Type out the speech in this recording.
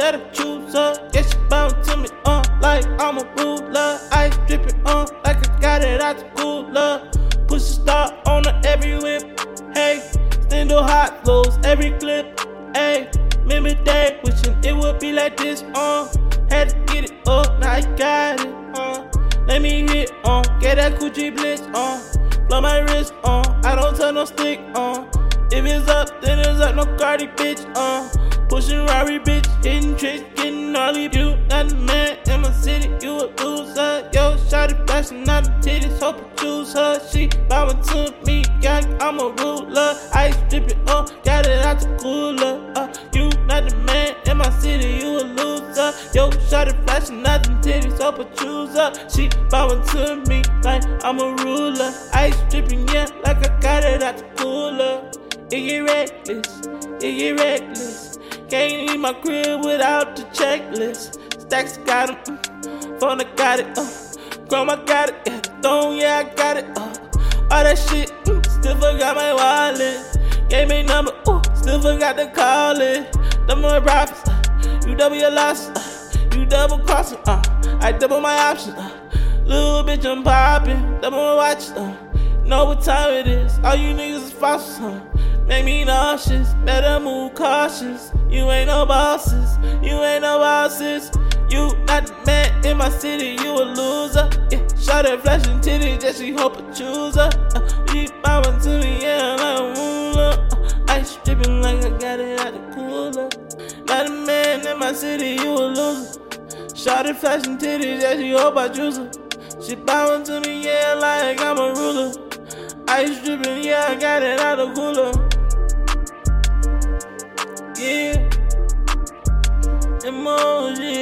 that I choose her. Yeah, she bound to me, uh, like I'm a ruler. Ice dripping, uh, like I got it out the cooler. Push a star on her every whip, hey. Stand the hot lows, every clip, hey. Remember day, wishing it would be like this, uh. Had to get it up, now I got it, uh. Let me hit, uh. Get that Gucci blitz, uh. Blow my wrist, uh. I don't turn no stick, uh. If it's up, then it's up, no Cardi, bitch, uh. Pushing Rari, bitch, hitting tricks, getting gnarly. You not the man in my city, you a loser. Yo, shot it flashing out the titties, hope you choose her. She bowing to me, gang, I'm a ruler. Ice dripping, uh, got it out the cooler. Uh, you not the man in my city, you a loser. Yo, shot it flashing out the titties, hope you choose her. She bowing to me like I'm a ruler. Ice dripping, yeah, like I got it out the cooler. It get reckless, it get reckless. Can't leave my crib without the checklist. Stacks got 'em, mm, phone I got it, uh. Grandma got it, yeah. Don't, yeah, I got it, uh. All that shit, mm, still forgot my wallet. Gave me number, ooh, still forgot to call it. My profits, uh. You double your losses, uh. You double crossing, uh. I double my options, uh. Little bitch, I'm popping, double my watches, uh. Know what time it is, all you niggas is fossils, huh? Make me nauseous, better move cautious. You ain't no bosses, you ain't no bosses. You not the man in my city, you a loser. Yeah, shot her flashing titties, yeah, she hope I choose her. Uh, she bowing to me, yeah, I'm like a ruler. Uh, ice dripping like I got it out the cooler. Not a man in my city, you a loser. Shot her flashing titties, yeah, she hope I choose her. She bowing to me, yeah, like I'm a ruler. Ice dripping, yeah, I got it out the cooler. emoji